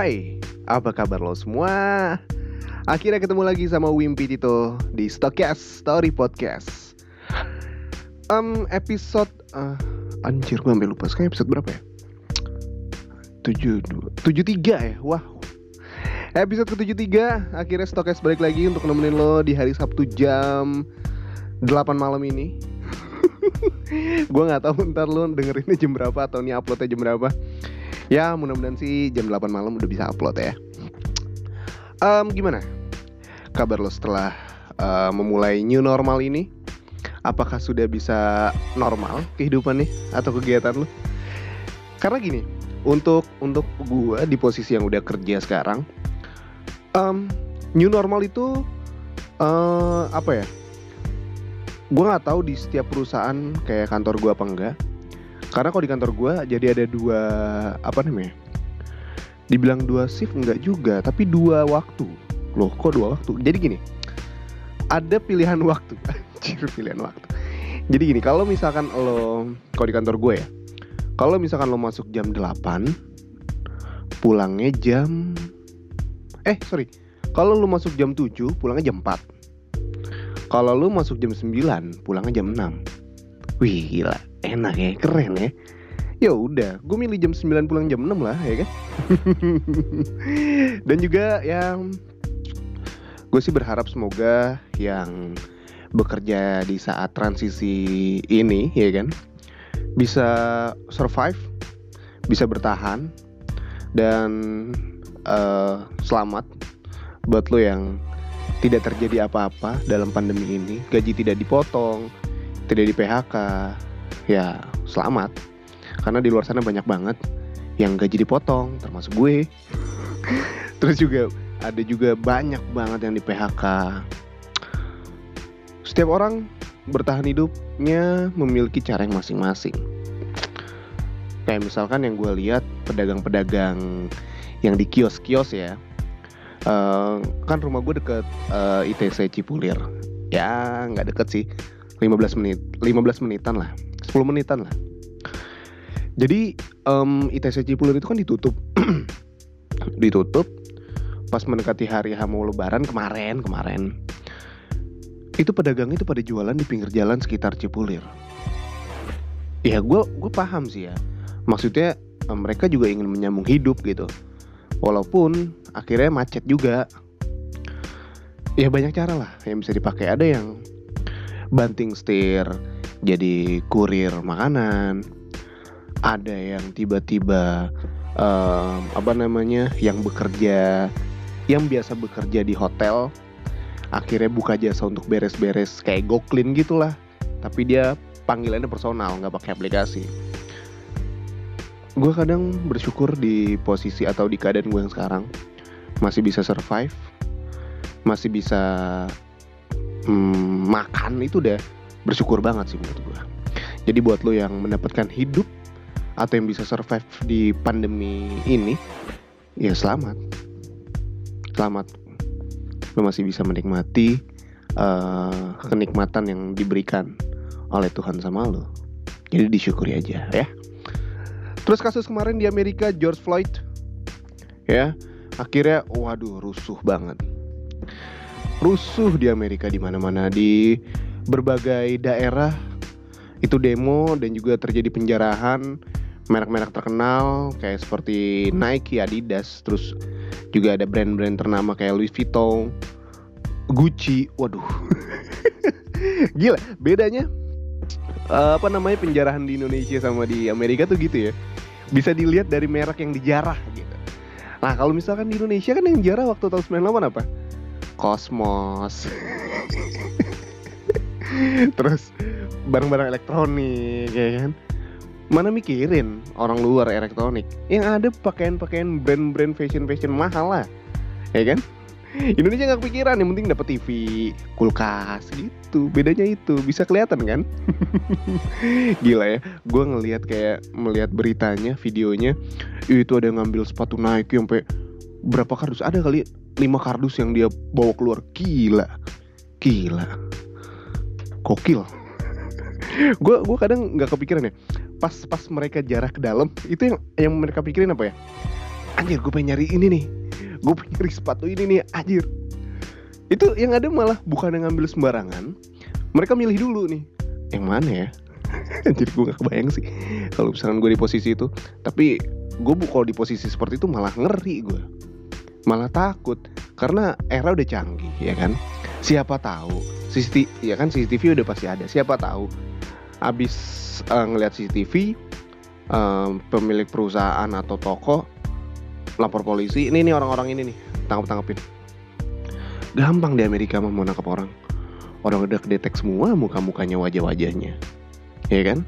Hai, apa kabar lo semua? Akhirnya ketemu lagi sama Wimpi Tito di Stokcast Story Podcast. Um, episode uh, anjir gue sampai lupa sekarang episode berapa ya? 72 73 ya. Wah. Episode ke-73 akhirnya Stokcast balik lagi untuk nemenin lo di hari Sabtu jam 8 malam ini. gue nggak tahu ntar lo dengerinnya jam berapa atau nih uploadnya jam berapa. Ya mudah-mudahan sih jam 8 malam udah bisa upload ya. Um, gimana? Kabar lo setelah uh, memulai new normal ini? Apakah sudah bisa normal kehidupan nih atau kegiatan lo? Karena gini, untuk untuk gue di posisi yang udah kerja sekarang, um, new normal itu uh, apa ya? Gue nggak tahu di setiap perusahaan kayak kantor gue apa enggak. Karena kalau di kantor gue jadi ada dua apa namanya? Dibilang dua shift enggak juga, tapi dua waktu. Loh, kok dua waktu? Jadi gini, ada pilihan waktu. Anjir, pilihan waktu. Jadi gini, kalau misalkan lo kalau di kantor gue ya, kalau misalkan lo masuk jam 8 pulangnya jam eh sorry kalau lo masuk jam 7 pulangnya jam 4 kalau lo masuk jam 9 pulangnya jam 6 wih gila. Enak ya keren ya. Ya udah gue milih jam 9 pulang jam 6 lah ya kan? Dan juga yang gue sih berharap semoga yang bekerja di saat transisi ini ya kan bisa survive bisa bertahan dan uh, selamat buat lo yang tidak terjadi apa-apa dalam pandemi ini. Gaji tidak dipotong tidak di PHK ya selamat. Karena di luar sana banyak banget yang gaji dipotong termasuk gue. Terus juga ada juga banyak banget yang di PHK setiap orang bertahan hidupnya memiliki cara yang masing-masing. Kayak misalkan yang gue lihat pedagang-pedagang yang di kios-kios ya, uh, kan rumah gue deket uh, ITC Cipulir. Ya nggak deket sih, 15 menit, 15 menitan lah, 10 menitan lah. Jadi um, ITC Cipulir itu kan ditutup, ditutup pas mendekati hari H mau Lebaran kemarin kemarin itu pedagang itu pada jualan di pinggir jalan sekitar Cipulir. Ya gue gue paham sih ya. Maksudnya mereka juga ingin menyambung hidup gitu. Walaupun akhirnya macet juga. Ya banyak cara lah yang bisa dipakai. Ada yang banting setir jadi kurir makanan. Ada yang tiba-tiba um, apa namanya yang bekerja yang biasa bekerja di hotel akhirnya buka jasa untuk beres-beres kayak GoClean gitulah tapi dia panggilannya personal nggak pakai aplikasi gue kadang bersyukur di posisi atau di keadaan gue yang sekarang masih bisa survive masih bisa hmm, makan itu udah bersyukur banget sih menurut gue jadi buat lo yang mendapatkan hidup atau yang bisa survive di pandemi ini ya selamat selamat lo masih bisa menikmati uh, kenikmatan yang diberikan oleh Tuhan sama lo. Jadi disyukuri aja ya. Terus kasus kemarin di Amerika George Floyd ya akhirnya waduh rusuh banget. Rusuh di Amerika di mana-mana di berbagai daerah itu demo dan juga terjadi penjarahan merek-merek terkenal kayak seperti Nike, Adidas, terus juga ada brand-brand ternama kayak Louis Vuitton, Gucci. Waduh. Gila, bedanya uh, apa namanya penjarahan di Indonesia sama di Amerika tuh gitu ya. Bisa dilihat dari merek yang dijarah gitu. Nah, kalau misalkan di Indonesia kan yang jarah waktu tahun 98 apa? Cosmos. Terus barang-barang elektronik ya kan? Mana mikirin orang luar elektronik? Yang ada pakaian-pakaian brand-brand fashion-fashion mahal lah ya kan? Indonesia nggak kepikiran yang penting dapat TV kulkas gitu. Bedanya itu bisa kelihatan kan? Gila ya gue ngelihat kayak melihat beritanya videonya itu ada yang ngambil sepatu Nike sampai berapa kardus ada kali lima kardus yang dia bawa keluar. Gila. Gila. Kokil gue gue kadang nggak kepikiran ya. Pas pas mereka jarah ke dalam itu yang yang mereka pikirin apa ya? Anjir gue pengen nyari ini nih. Gue pengen nyari sepatu ini nih anjir. Itu yang ada malah bukan yang ngambil sembarangan. Mereka milih dulu nih. Yang mana ya? Anjir gue gak kebayang sih. Kalau misalkan gue di posisi itu. Tapi gue kalau di posisi seperti itu malah ngeri gue malah takut. Karena era udah canggih ya kan? Siapa tahu CCTV ya kan? CCTV udah pasti ada. Siapa tahu abis uh, ngelihat CCTV uh, pemilik perusahaan atau toko lapor polisi ini nih orang-orang ini nih tangkap tangkapin gampang di Amerika mah mau nangkap orang. Orang udah kedetek semua muka-mukanya wajah-wajahnya. Ya kan?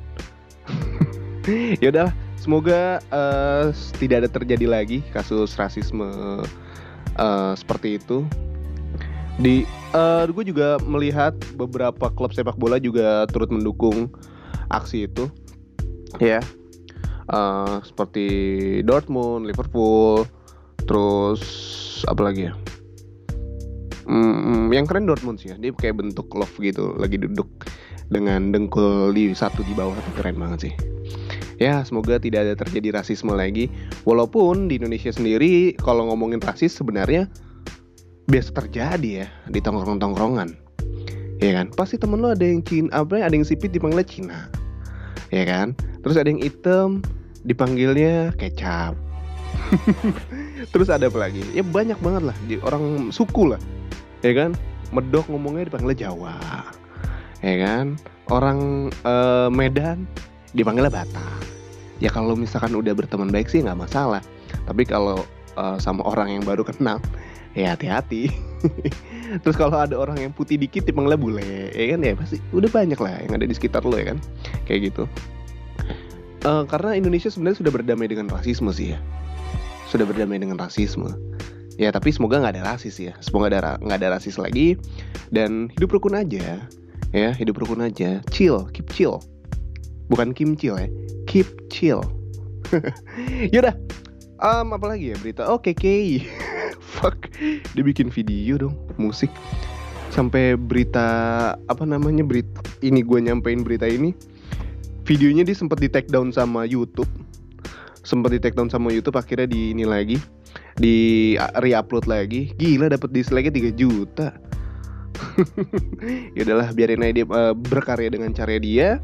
Ya udah semoga uh, tidak ada terjadi lagi kasus rasisme uh, seperti itu di uh, gue juga melihat beberapa klub sepak bola juga turut mendukung aksi itu ya uh, seperti Dortmund, Liverpool, terus apa lagi ya? Hmm, yang keren Dortmund sih ya. Dia kayak bentuk love gitu, lagi duduk dengan dengkul di satu di bawah itu keren banget sih. Ya, semoga tidak ada terjadi rasisme lagi. Walaupun di Indonesia sendiri kalau ngomongin rasis sebenarnya biasa terjadi ya di tongkrong-tongkrongan. Ya kan? Pasti temen lo ada yang Cina, apa ada yang sipit dipanggilnya Cina. Ya kan? Terus ada yang hitam dipanggilnya kecap. Terus ada apa lagi? Ya banyak banget lah di orang suku lah. Ya kan? Medok ngomongnya dipanggilnya Jawa. Ya kan? Orang uh, Medan dipanggilnya Batak ya kalau misalkan udah berteman baik sih nggak masalah. Tapi kalau uh, sama orang yang baru kenal ya hati-hati. Terus kalau ada orang yang putih dikit dipanggilnya bule ya kan? Ya pasti udah banyak lah yang ada di sekitar lo ya kan? Kayak gitu. Uh, karena Indonesia sebenarnya sudah berdamai dengan rasisme sih ya. Sudah berdamai dengan rasisme. Ya tapi semoga nggak ada rasis ya. Semoga ada nggak ada rasis lagi. Dan hidup rukun aja ya. Hidup rukun aja. Chill keep chill bukan Kim Chill ya. Keep chill. Yaudah. Um, apa lagi ya berita? Oh KKI fuck. Dia bikin video dong musik. Sampai berita apa namanya berita ini gue nyampein berita ini. Videonya dia sempat di take down sama YouTube. Sempat di take down sama YouTube akhirnya di ini lagi. Di re-upload lagi. Gila dapat dislike-nya 3 juta. Ya udahlah biarin aja dia uh, berkarya dengan cara dia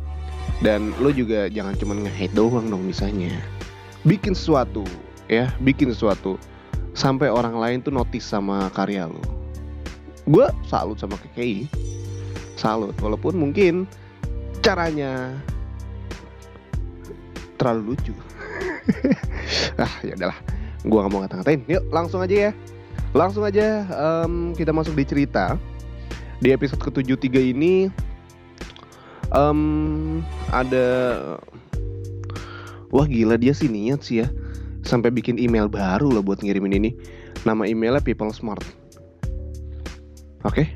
dan lo juga jangan cuma nge-hate doang dong misalnya. Bikin sesuatu ya bikin sesuatu sampai orang lain tuh notice sama karya lo gue salut sama KKI salut walaupun mungkin caranya terlalu lucu. Ah ya udahlah. Gue gak mau ngata-ngatain. Yuk langsung aja ya. Langsung aja um, kita masuk di cerita. Di episode ke-73 ini um, ada wah gila dia sih niat sih ya. Sampai bikin email baru loh buat ngirimin ini. Nama emailnya people smart. Oke. Okay?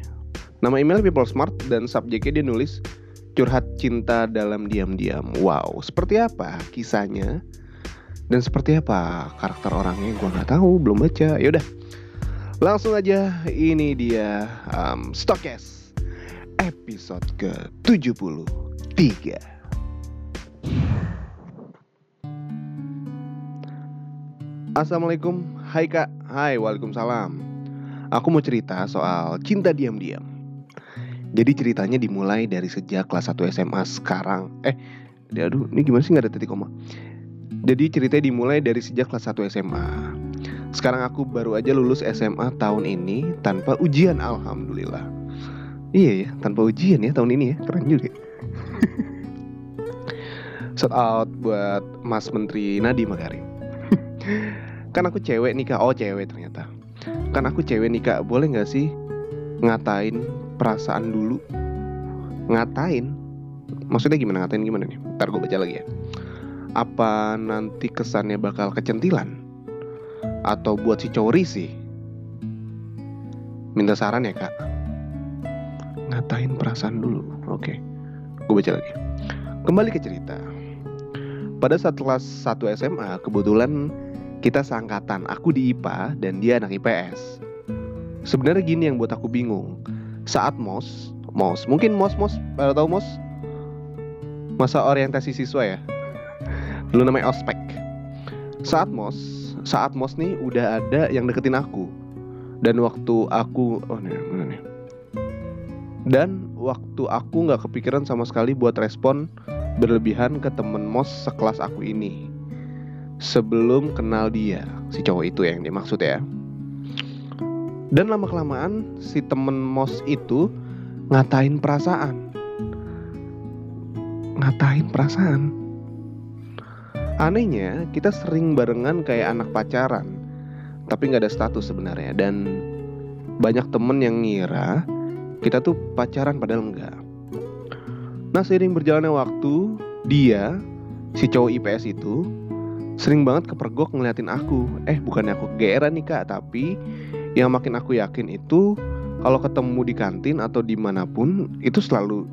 nama emailnya people smart dan subjeknya dia nulis curhat cinta dalam diam-diam. Wow seperti apa kisahnya? Dan seperti apa karakter orangnya? Gue nggak tahu belum baca. Yaudah langsung aja. Ini dia um, Stokes episode ke-73. Assalamualaikum, hai kak, hai waalaikumsalam. Aku mau cerita soal cinta diam-diam. Jadi ceritanya dimulai dari sejak kelas 1 SMA sekarang. Eh, aduh ini gimana sih? Gak ada titik koma. Jadi ceritanya dimulai dari sejak kelas 1 SMA Sekarang aku baru aja lulus SMA tahun ini tanpa ujian Alhamdulillah Iya ya, tanpa ujian ya tahun ini ya, keren juga. Shout out buat Mas Menteri Nadiem Makarim. kan aku cewek nih kak, oh cewek ternyata. Kan aku cewek nih kak, boleh nggak sih ngatain perasaan dulu? Ngatain? Maksudnya gimana ngatain gimana nih? Ntar gue baca lagi ya. Apa nanti kesannya bakal kecentilan? Atau buat si cowok sih? Minta saran ya kak ngatain perasaan dulu. Oke, gue baca lagi. Kembali ke cerita. Pada saat kelas 1 SMA, kebetulan kita seangkatan. Aku di IPA dan dia anak IPS. Sebenarnya gini yang buat aku bingung. Saat MOS, MOS, mungkin MOS, MOS, pada tahu MOS? Masa orientasi siswa ya? Dulu namanya ospek. Saat MOS, saat mos nih udah ada yang deketin aku dan waktu aku oh dan waktu aku nggak kepikiran sama sekali buat respon berlebihan ke temen mos sekelas aku ini. Sebelum kenal dia si cowok itu yang dia maksud ya. Dan lama kelamaan si temen mos itu ngatain perasaan. Ngatain perasaan. Anehnya kita sering barengan kayak anak pacaran tapi nggak ada status sebenarnya. Dan banyak temen yang ngira kita tuh pacaran padahal enggak. Nah seiring berjalannya waktu dia si cowok IPS itu sering banget kepergok ngeliatin aku. Eh bukannya aku geeran nih kak, tapi yang makin aku yakin itu kalau ketemu di kantin atau di mana pun itu selalu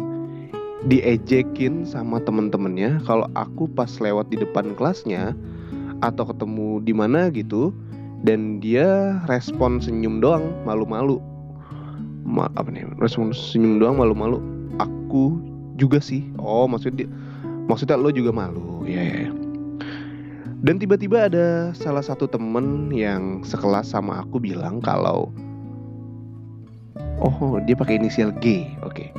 diejekin sama temen-temennya kalau aku pas lewat di depan kelasnya atau ketemu di mana gitu dan dia respon senyum doang malu-malu Ma, apa nih? Respon senyum doang malu-malu. Aku juga sih. Oh maksudnya maksudnya lo juga malu ya yeah, yeah. dan tiba-tiba ada salah satu temen yang sekelas sama aku bilang kalau oh dia pakai inisial G oke. Okay.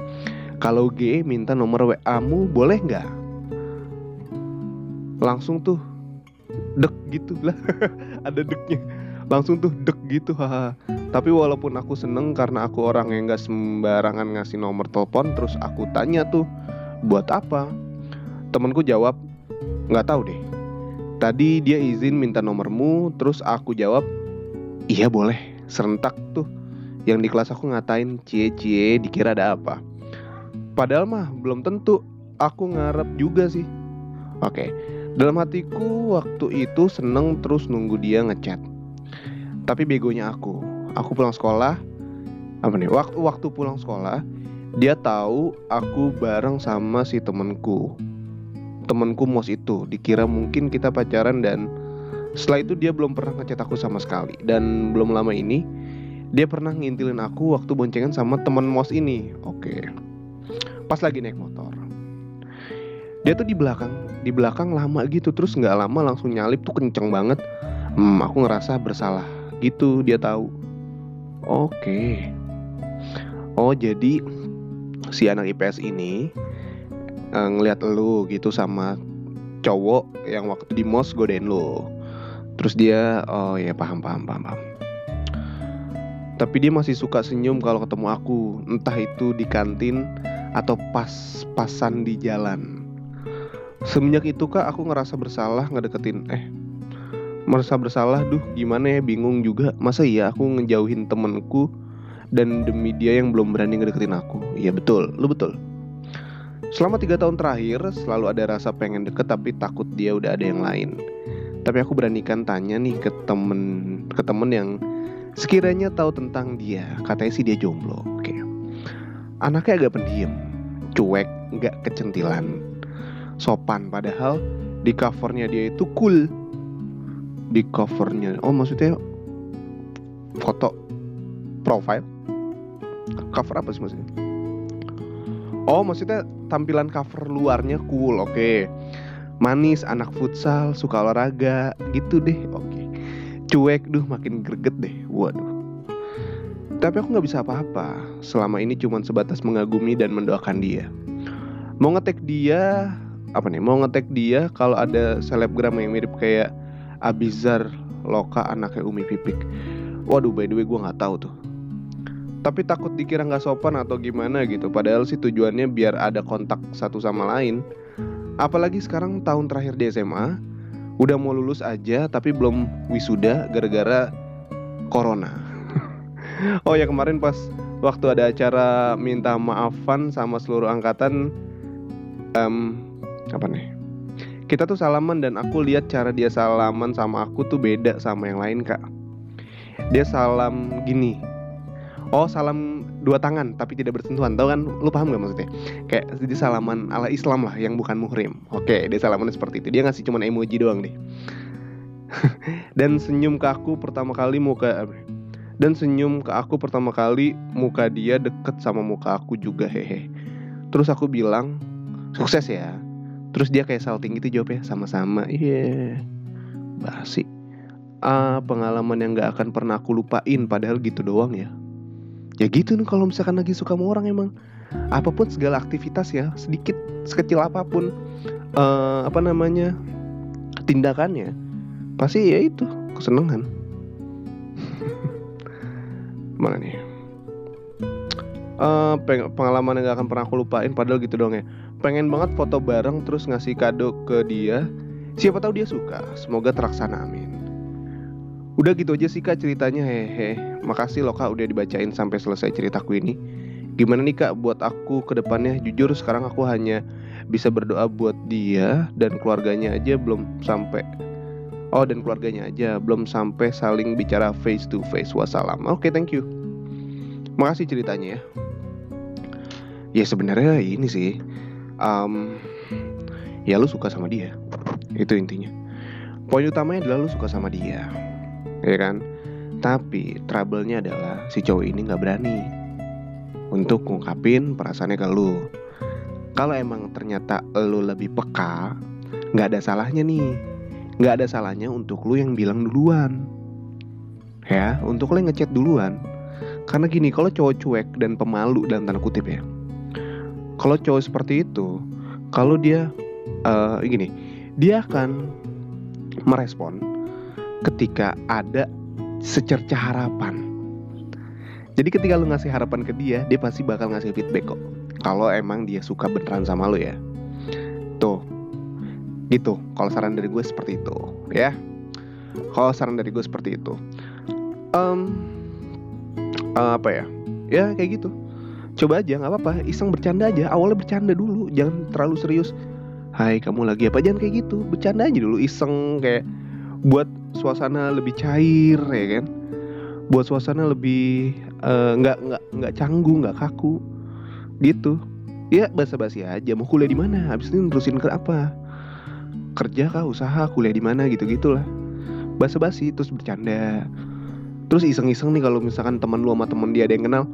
kalau G minta nomor WA mu boleh nggak? Langsung tuh dek gitu lah. Ada deknya langsung tuh dek gitu haha tapi walaupun aku seneng karena aku orang yang gak sembarangan ngasih nomor telepon terus aku tanya tuh buat apa? Temenku jawab nggak tahu deh. Tadi dia izin minta nomormu terus aku jawab iya boleh serentak tuh yang di kelas aku ngatain cie cie dikira ada apa? Padahal mah belum tentu aku ngarep juga sih. Oke dalam hatiku waktu itu seneng terus nunggu dia ngechat. Tapi begonya aku, aku pulang sekolah, apa nih? Waktu waktu pulang sekolah, dia tahu aku bareng sama si temenku. Temenku mos itu, dikira mungkin kita pacaran dan setelah itu dia belum pernah ngechat aku sama sekali. Dan belum lama ini dia pernah ngintilin aku waktu boncengan sama temen mos ini. Oke. Pas lagi naik motor. Dia tuh di belakang di belakang lama gitu terus nggak lama langsung nyalip tuh kenceng banget hmm, aku ngerasa bersalah gitu dia tahu. Oke. Oh jadi si anak IPS ini uh, ngelihat lu gitu sama cowok yang waktu di mos godain lu. Terus dia oh ya paham paham paham paham. Tapi dia masih suka senyum kalau ketemu aku entah itu di kantin atau pas-pasan di jalan. Semenjak itu kak aku ngerasa bersalah ngedeketin eh merasa bersalah duh gimana ya bingung juga. Masa iya aku ngejauhin temenku dan demi dia yang belum berani ngedeketin aku? Iya betul. Lu betul. Selama tiga tahun terakhir selalu ada rasa pengen deket tapi takut dia udah ada yang lain. Tapi aku beranikan tanya nih ke temen ke temen yang sekiranya tahu tentang dia. Katanya sih dia jomblo oke. Anaknya agak pendiam cuek nggak kecentilan. Sopan padahal di covernya dia itu cool di covernya. Oh maksudnya foto profile? Cover apa sih maksudnya? Oh maksudnya tampilan cover luarnya cool oke. Okay. manis anak futsal suka olahraga gitu deh oke. Okay. cuek duh makin greget deh waduh. Tapi aku nggak bisa apa-apa. Selama ini cuma sebatas mengagumi dan mendoakan dia. Mau ngetek dia apa nih? Mau ngetek dia kalau ada selebgram yang mirip kayak Abizar Loka anaknya Umi Pipik. Waduh by the way gue nggak tahu tuh. Tapi takut dikira nggak sopan atau gimana gitu. Padahal sih tujuannya biar ada kontak satu sama lain. Apalagi sekarang tahun terakhir di SMA, udah mau lulus aja tapi belum wisuda gara-gara corona. oh ya kemarin pas waktu ada acara minta maafan sama seluruh angkatan um, apa nih kita tuh salaman dan aku lihat cara dia salaman sama aku tuh beda sama yang lain kak. Dia salam gini. Oh salam dua tangan tapi tidak bersentuhan. Tau kan? Lu paham gak maksudnya? Kayak jadi salaman ala Islam lah yang bukan muhrim. Oke dia salaman seperti itu. Dia ngasih cuman emoji doang deh. Dan senyum ke aku pertama kali muka dan senyum ke aku pertama kali muka dia deket sama muka aku juga hehe. Terus aku bilang sukses ya terus dia kayak salting gitu jawabnya sama-sama. Iya. Yeah. basi. Ah, pengalaman yang gak akan pernah aku lupain padahal gitu doang ya. Ya gitu nih kalau misalkan lagi suka sama orang emang. Apa pun segala aktivitas ya sedikit sekecil apa pun uh, apa namanya tindakannya pasti ya itu kesenangan. Mana nih? Uh, pengalaman yang gak akan pernah aku lupain padahal gitu dong ya pengen banget foto bareng terus ngasih kado ke dia. Siapa tahu dia suka. Semoga terlaksana amin. Udah gitu aja sih kak ceritanya. Hehe. Makasih loh kak udah dibacain sampai selesai ceritaku ini. Gimana nih kak buat aku ke depannya? Jujur sekarang aku hanya bisa berdoa buat dia dan keluarganya aja belum sampai. Oh dan keluarganya aja belum sampai saling bicara face to face. Wassalam. Oke okay, thank you. Makasih ceritanya ya. Ya sebenarnya ini sih um, ya lu suka sama dia. Itu intinya. Poin utamanya adalah lu suka sama dia. Ya kan? Tapi trouble-nya adalah si cowok ini nggak berani untuk ngungkapin perasaannya ke lu. Kalau emang ternyata lu lebih peka nggak ada salahnya nih. Nggak ada salahnya untuk lu yang bilang duluan. Ya untuk lu yang ngechat duluan. Karena gini kalau cowok cuek dan pemalu dan tanda kutip ya kalau cowok seperti itu kalau dia uh, gini dia akan merespon ketika ada secerca harapan. Jadi ketika lu ngasih harapan ke dia, dia pasti bakal ngasih feedback kok. Kalau emang dia suka beneran sama lu ya. Tuh. Gitu. Kalau saran dari gue seperti itu, ya. Kalau saran dari gue seperti itu. Um, uh, apa ya? Ya kayak gitu. Coba aja nggak apa-apa, iseng bercanda aja. Awalnya bercanda dulu, jangan terlalu serius. Hai, kamu lagi apa? Jangan kayak gitu. Bercanda aja dulu, iseng kayak buat suasana lebih cair ya kan buat suasana lebih eh, nggak uh, nggak nggak canggung nggak kaku gitu ya basa-basi aja mau kuliah di mana habis ini nerusin ke apa kerja kah usaha kuliah di mana gitu gitulah basa-basi terus bercanda terus iseng-iseng nih kalau misalkan teman lu sama temen dia ada yang kenal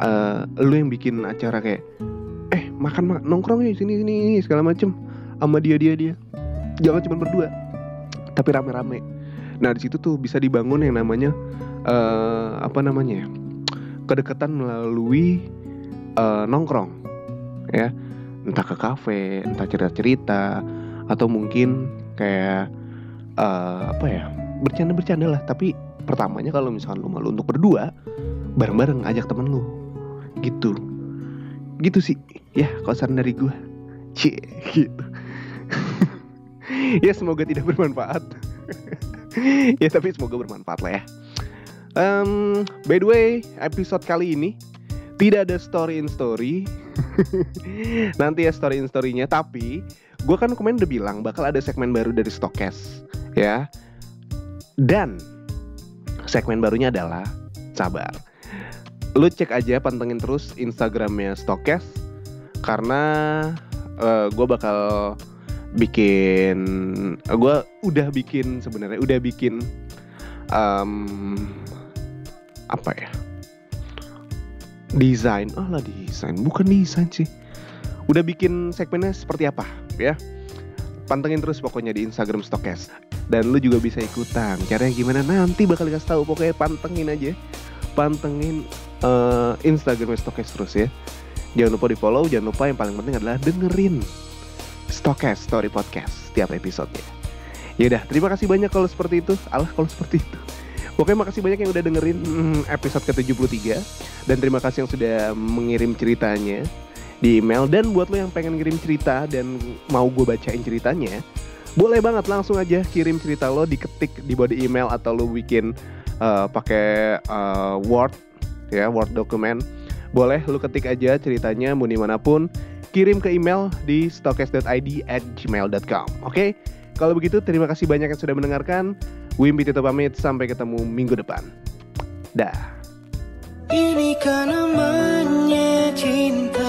uh, lu yang bikin acara kayak eh makan mak nongkrong ya sini sini segala macem sama dia dia dia. Jangan cuma berdua tapi rame-rame. Nah di situ tuh bisa dibangun yang namanya uh, apa namanya ya, kedekatan melalui uh, nongkrong, ya. Entah ke kafe, entah cerita-cerita, atau mungkin kayak uh, apa ya bercanda-bercanda lah. Tapi pertamanya kalau misalkan lu malu untuk berdua, bareng-bareng ajak temen lu, gitu, gitu sih. Ya saran dari gue, cie gitu. ya semoga tidak bermanfaat. ya tapi semoga bermanfaat lah ya. Um, by the way, episode kali ini tidak ada story in story. Nanti ya story in storynya. Tapi gue kan kemarin udah bilang bakal ada segmen baru dari Stokes, ya. Dan segmen barunya adalah sabar. Lu cek aja pantengin terus Instagramnya Stokes karena uh, eh, gue bakal bikin gue udah bikin sebenarnya udah bikin um, apa ya desain oh lah desain bukan desain sih udah bikin segmennya seperti apa ya. Pantengin terus pokoknya di Instagram Stokes dan lu juga bisa ikutan caranya gimana nanti bakal dikasih tahu pokoknya pantengin aja pantengin uh, Instagram Stokes terus ya jangan lupa di follow jangan lupa yang paling penting adalah dengerin Stokes Story Podcast setiap episodenya. Yaudah, terima kasih banyak kalau seperti itu. Allah kalau seperti itu. Oke, makasih banyak yang udah dengerin hmm, episode ke-73 dan terima kasih yang sudah mengirim ceritanya di email dan buat lo yang pengen kirim cerita dan mau gue bacain ceritanya, boleh banget langsung aja kirim cerita lo diketik di body email atau lo bikin uh, pakai uh, Word ya, Word dokumen. Boleh lo ketik aja ceritanya mau di mana pun kirim ke email di stokes.id at gmail.com. Oke, okay? kalau begitu terima kasih banyak yang sudah mendengarkan. Wimpi Tito pamit, sampai ketemu minggu depan. Dah. Ini kan namanya cinta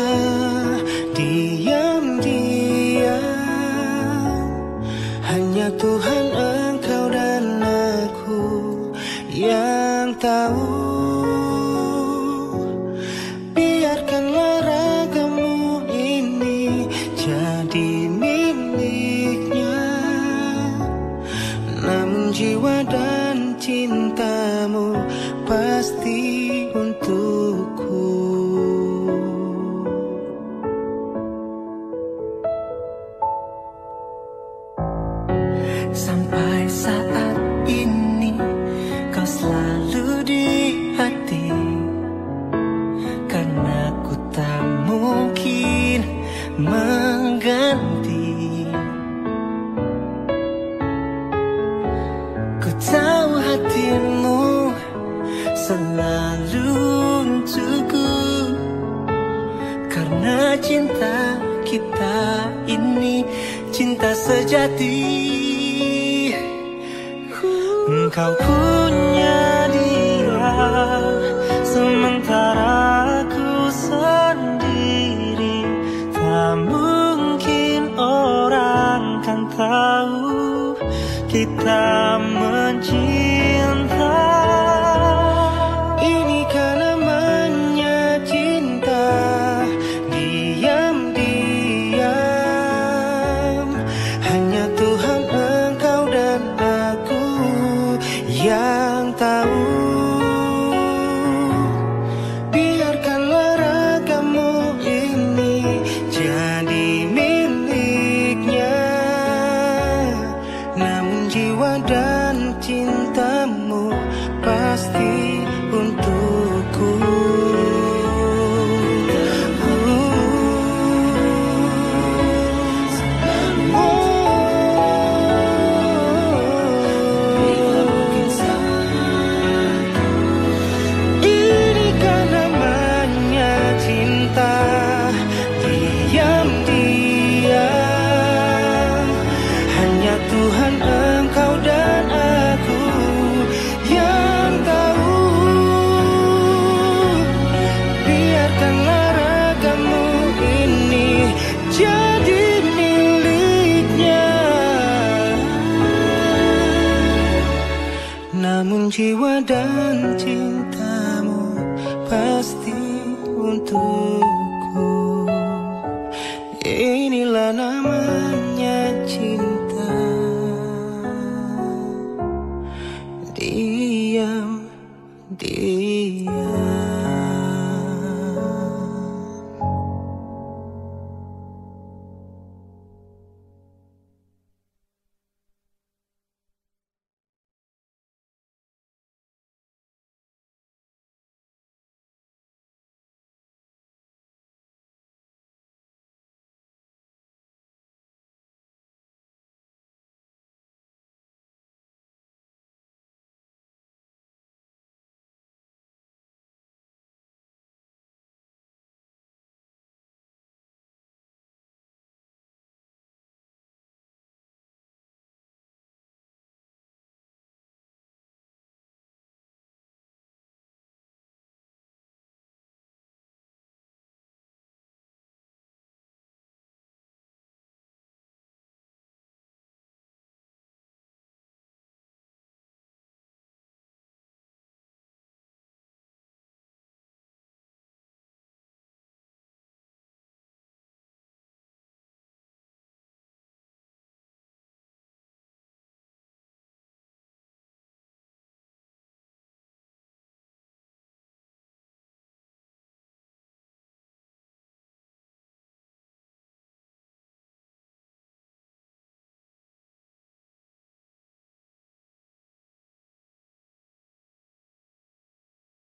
lalu jiwa dan cintamu pasti untukku. Inilah namanya cinta. Diam, diam.